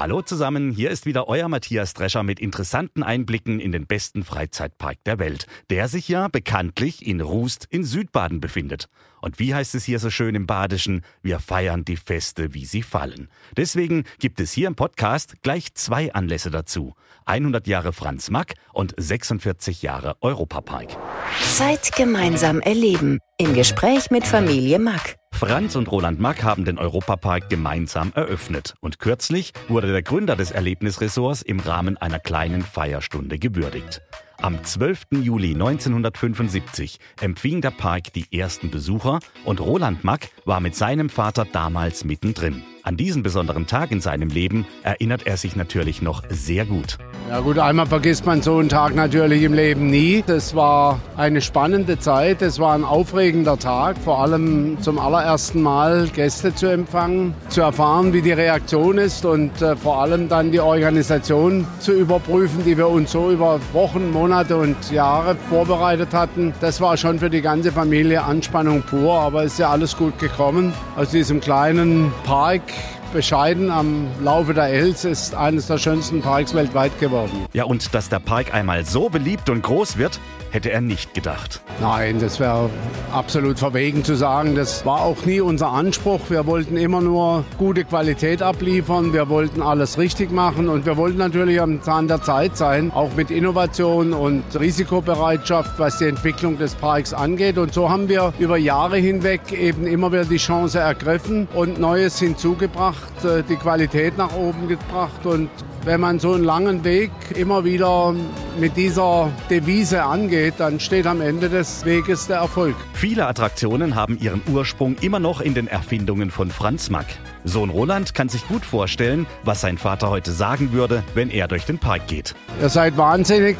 Hallo zusammen, hier ist wieder euer Matthias Drescher mit interessanten Einblicken in den besten Freizeitpark der Welt, der sich ja bekanntlich in Rust in Südbaden befindet. Und wie heißt es hier so schön im Badischen? Wir feiern die Feste, wie sie fallen. Deswegen gibt es hier im Podcast gleich zwei Anlässe dazu. 100 Jahre Franz Mack und 46 Jahre Europapark. Zeit gemeinsam erleben. Im Gespräch mit Familie Mack. Franz und Roland Mack haben den Europapark gemeinsam eröffnet. Und kürzlich wurde der Gründer des Erlebnisressorts im Rahmen einer kleinen Feierstunde gewürdigt. Am 12. Juli 1975 empfing der Park die ersten Besucher und Roland Mack war mit seinem Vater damals mittendrin. An diesen besonderen Tag in seinem Leben erinnert er sich natürlich noch sehr gut. Ja gut, einmal vergisst man so einen Tag natürlich im Leben nie. Das war eine spannende Zeit, es war ein aufregender Tag, vor allem zum allerersten Mal Gäste zu empfangen, zu erfahren, wie die Reaktion ist und äh, vor allem dann die Organisation zu überprüfen, die wir uns so über Wochen, Monate und Jahre vorbereitet hatten. Das war schon für die ganze Familie Anspannung pur, aber es ist ja alles gut gekommen. Aus diesem kleinen Park week. Bescheiden am Laufe der Els ist eines der schönsten Parks weltweit geworden. Ja, und dass der Park einmal so beliebt und groß wird, hätte er nicht gedacht. Nein, das wäre absolut verwegen zu sagen. Das war auch nie unser Anspruch. Wir wollten immer nur gute Qualität abliefern. Wir wollten alles richtig machen und wir wollten natürlich am Zahn der Zeit sein, auch mit Innovation und Risikobereitschaft, was die Entwicklung des Parks angeht. Und so haben wir über Jahre hinweg eben immer wieder die Chance ergriffen und Neues hinzugebracht, äh, die Qualität nach oben gebracht. Und wenn man so einen langen Weg immer wieder mit dieser Devise angeht, dann steht am Ende des Weges der Erfolg. Viele Attraktionen haben ihren Ursprung immer noch in den Erfindungen von Franz Mack. Sohn Roland kann sich gut vorstellen, was sein Vater heute sagen würde, wenn er durch den Park geht. Ihr seid wahnsinnig,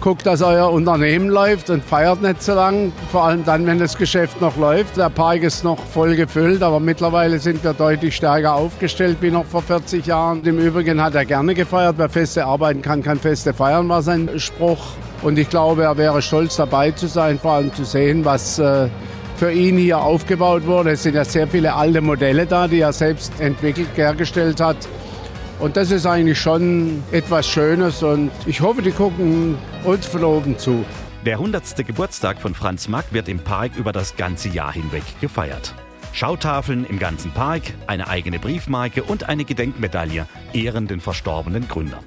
guckt, dass euer Unternehmen läuft und feiert nicht so lang, vor allem dann, wenn das Geschäft noch läuft. Der Park ist noch voll gefüllt, aber mittlerweile sind wir deutlich stärker aufgestellt wie noch vor 40 Jahren. Im Übrigen hat er gerne gefeiert, wer Feste arbeiten kann, kann Feste feiern, war sein Spruch. Und ich glaube, er wäre stolz dabei zu sein, vor allem zu sehen, was äh, für ihn hier aufgebaut wurde. Es sind ja sehr viele alte Modelle da, die er selbst entwickelt, hergestellt hat. Und das ist eigentlich schon etwas Schönes und ich hoffe, die gucken uns von oben zu. Der 100. Geburtstag von Franz Mack wird im Park über das ganze Jahr hinweg gefeiert. Schautafeln im ganzen Park, eine eigene Briefmarke und eine Gedenkmedaille ehren den verstorbenen Gründer.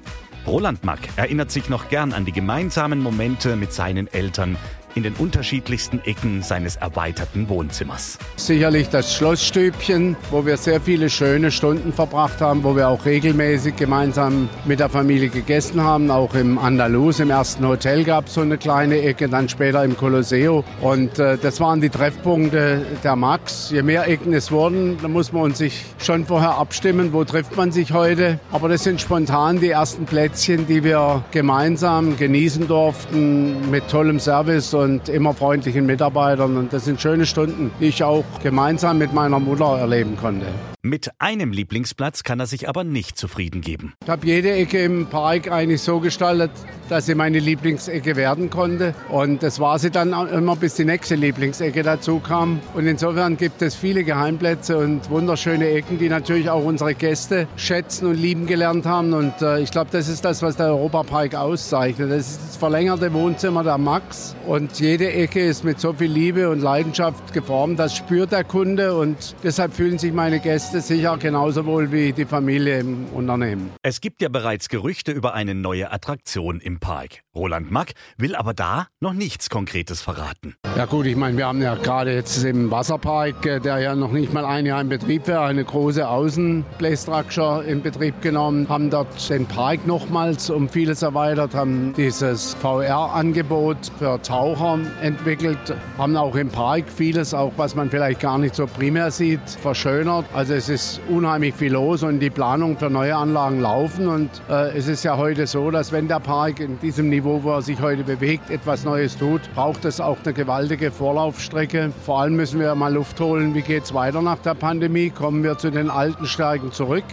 Roland Mack erinnert sich noch gern an die gemeinsamen Momente mit seinen Eltern, in den unterschiedlichsten Ecken seines erweiterten Wohnzimmers. Sicherlich das Schlossstübchen, wo wir sehr viele schöne Stunden verbracht haben, wo wir auch regelmäßig gemeinsam mit der Familie gegessen haben. Auch im Andalus, im ersten Hotel gab es so eine kleine Ecke, dann später im Colosseo. Und äh, das waren die Treffpunkte der Max. Je mehr Ecken es wurden, da muss man sich schon vorher abstimmen, wo trifft man sich heute. Aber das sind spontan die ersten Plätzchen, die wir gemeinsam genießen durften mit tollem Service und immer freundlichen Mitarbeitern. Und das sind schöne Stunden, die ich auch gemeinsam mit meiner Mutter erleben konnte. Mit einem Lieblingsplatz kann er sich aber nicht zufrieden geben. Ich habe jede Ecke im Park eigentlich so gestaltet, dass sie meine Lieblingsecke werden konnte. Und das war sie dann immer, bis die nächste Lieblingsecke dazu kam. Und insofern gibt es viele Geheimplätze und wunderschöne Ecken, die natürlich auch unsere Gäste schätzen und lieben gelernt haben. Und äh, ich glaube, das ist das, was der Europapark auszeichnet. Das ist das verlängerte Wohnzimmer der Max. Und jede Ecke ist mit so viel Liebe und Leidenschaft geformt. Das spürt der Kunde und deshalb fühlen sich meine Gäste Gäste sicher genauso wohl wie die Familie im Unternehmen. Es gibt ja bereits Gerüchte über eine neue Attraktion im Park. Roland Mack will aber da noch nichts Konkretes verraten. Ja gut, ich meine, wir haben ja gerade jetzt im Wasserpark, äh, der ja noch nicht mal ein Jahr in Betrieb wäre, eine große Außenblästructure in Betrieb genommen, haben dort den Park nochmals um vieles erweitert, haben dieses VR-Angebot für Taucher entwickelt, haben auch im Park vieles, auch was man vielleicht gar nicht so primär sieht, verschönert. Also es ist unheimlich viel los und die Planungen für neue Anlagen laufen. Und äh, es ist ja heute so, dass wenn der Park in diesem Niveau, wo er sich heute bewegt, etwas Neues tut, braucht es auch eine gewaltige Vorlaufstrecke. Vor allem müssen wir mal Luft holen, wie geht es weiter nach der Pandemie? Kommen wir zu den alten Stärken zurück?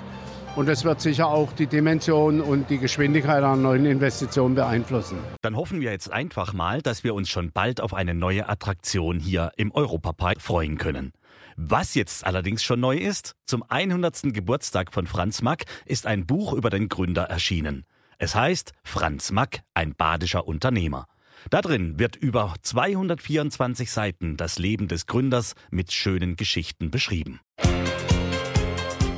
Und das wird sicher auch die Dimension und die Geschwindigkeit an neuen Investitionen beeinflussen. Dann hoffen wir jetzt einfach mal, dass wir uns schon bald auf eine neue Attraktion hier im Europapark freuen können. Was jetzt allerdings schon neu ist, zum 100. Geburtstag von Franz Mack ist ein Buch über den Gründer erschienen. Es heißt Franz Mack, ein badischer Unternehmer. Darin wird über 224 Seiten das Leben des Gründers mit schönen Geschichten beschrieben.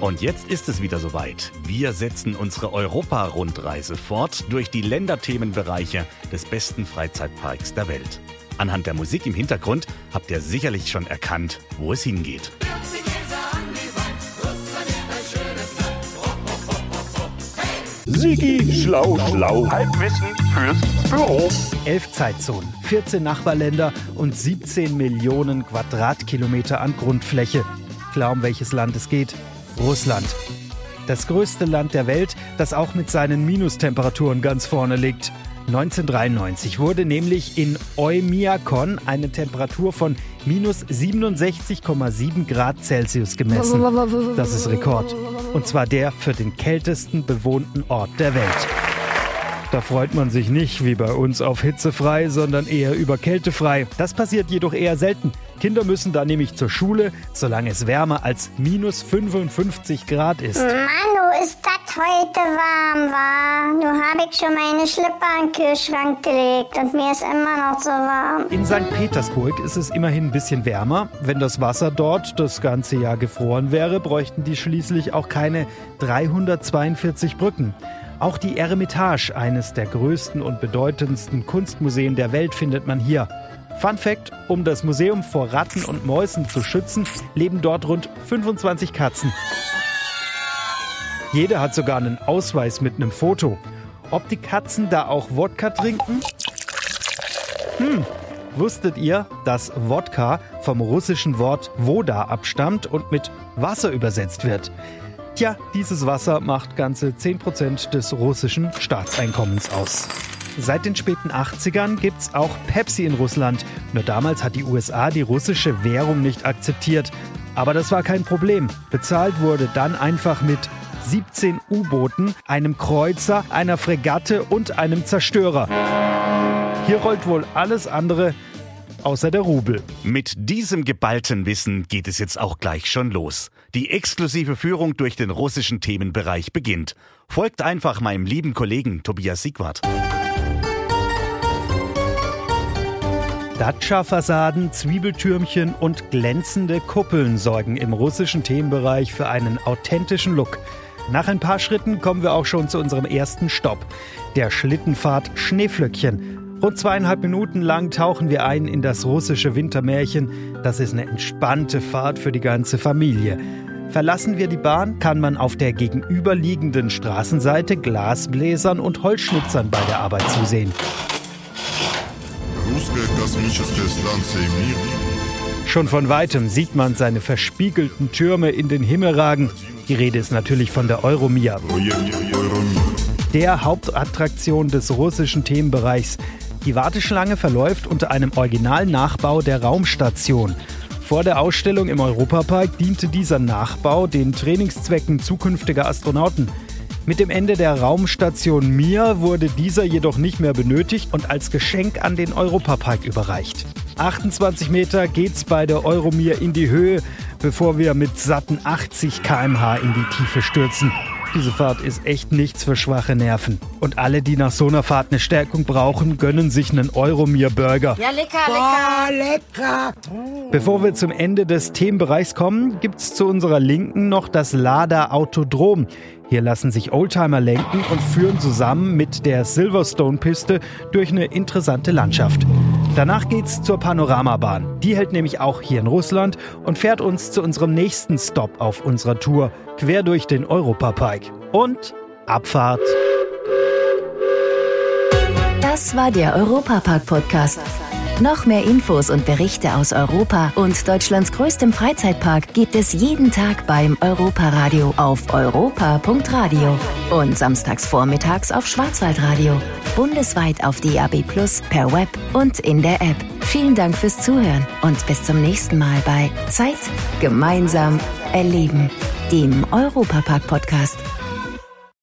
Und jetzt ist es wieder soweit. Wir setzen unsere Europa-Rundreise fort durch die Länderthemenbereiche des besten Freizeitparks der Welt. Anhand der Musik im Hintergrund habt ihr sicherlich schon erkannt, wo es hingeht. Sigi, schlau, schlau. Halbwissen fürs Büro. Elf Zeitzonen, 14 Nachbarländer und 17 Millionen Quadratkilometer an Grundfläche. Klar, um welches Land es geht. Russland. Das größte Land der Welt, das auch mit seinen Minustemperaturen ganz vorne liegt. 1993 wurde nämlich in Oymyakon eine Temperatur von minus 67,7 Grad Celsius gemessen. Das ist Rekord. Und zwar der für den kältesten bewohnten Ort der Welt. Da freut man sich nicht wie bei uns auf hitzefrei, sondern eher über kältefrei. Das passiert jedoch eher selten. Kinder müssen da nämlich zur Schule, solange es wärmer als minus 55 Grad ist. Manu, ist das heute warm, war? Nur habe ich schon meine Schlipper in den Kühlschrank gelegt und mir ist immer noch so warm. In St. Petersburg ist es immerhin ein bisschen wärmer. Wenn das Wasser dort das ganze Jahr gefroren wäre, bräuchten die schließlich auch keine 342 Brücken. Auch die Eremitage, eines der größten und bedeutendsten Kunstmuseen der Welt, findet man hier. Fun Fact: Um das Museum vor Ratten und Mäusen zu schützen, leben dort rund 25 Katzen. Jeder hat sogar einen Ausweis mit einem Foto. Ob die Katzen da auch Wodka trinken? Hm, wusstet ihr, dass Wodka vom russischen Wort Voda abstammt und mit Wasser übersetzt wird? Tja, dieses Wasser macht ganze 10% des russischen Staatseinkommens aus. Seit den späten 80ern gibt's auch Pepsi in Russland. Nur damals hat die USA die russische Währung nicht akzeptiert. Aber das war kein Problem. Bezahlt wurde dann einfach mit 17 U-Booten, einem Kreuzer, einer Fregatte und einem Zerstörer. Hier rollt wohl alles andere außer der Rubel. Mit diesem geballten Wissen geht es jetzt auch gleich schon los. Die exklusive Führung durch den russischen Themenbereich beginnt. Folgt einfach meinem lieben Kollegen Tobias Siegwart. Datscha-Fassaden, Zwiebeltürmchen und glänzende Kuppeln sorgen im russischen Themenbereich für einen authentischen Look. Nach ein paar Schritten kommen wir auch schon zu unserem ersten Stopp, der Schlittenfahrt Schneeflöckchen. Rund zweieinhalb Minuten lang tauchen wir ein in das russische Wintermärchen. Das ist eine entspannte Fahrt für die ganze Familie. Verlassen wir die Bahn, kann man auf der gegenüberliegenden Straßenseite Glasbläsern und Holzschnitzern bei der Arbeit zusehen. Schon von weitem sieht man seine verspiegelten Türme in den Himmel ragen. Die Rede ist natürlich von der Euromia. Der Hauptattraktion des russischen Themenbereichs. Die Warteschlange verläuft unter einem Originalnachbau der Raumstation. Vor der Ausstellung im Europapark diente dieser Nachbau den Trainingszwecken zukünftiger Astronauten. Mit dem Ende der Raumstation Mir wurde dieser jedoch nicht mehr benötigt und als Geschenk an den Europapark überreicht. 28 Meter geht's bei der Euromir in die Höhe, bevor wir mit satten 80 km/h in die Tiefe stürzen. Diese Fahrt ist echt nichts für schwache Nerven. Und alle, die nach so einer Fahrt eine Stärkung brauchen, gönnen sich einen Euromir-Burger. Ja, lecker, lecker. lecker. Bevor wir zum Ende des Themenbereichs kommen, gibt's zu unserer Linken noch das Lada Autodrom. Hier lassen sich Oldtimer lenken und führen zusammen mit der Silverstone-Piste durch eine interessante Landschaft. Danach geht's zur Panoramabahn. Die hält nämlich auch hier in Russland und fährt uns zu unserem nächsten Stop auf unserer Tour, quer durch den Europapark. Und Abfahrt. Das war der Europapark-Podcast. Noch mehr Infos und Berichte aus Europa und Deutschlands größtem Freizeitpark gibt es jeden Tag beim Europaradio auf europa.radio und samstags vormittags auf Schwarzwaldradio. Bundesweit auf DAB Plus, per Web und in der App. Vielen Dank fürs Zuhören und bis zum nächsten Mal bei Zeit gemeinsam erleben, dem Europapark Podcast.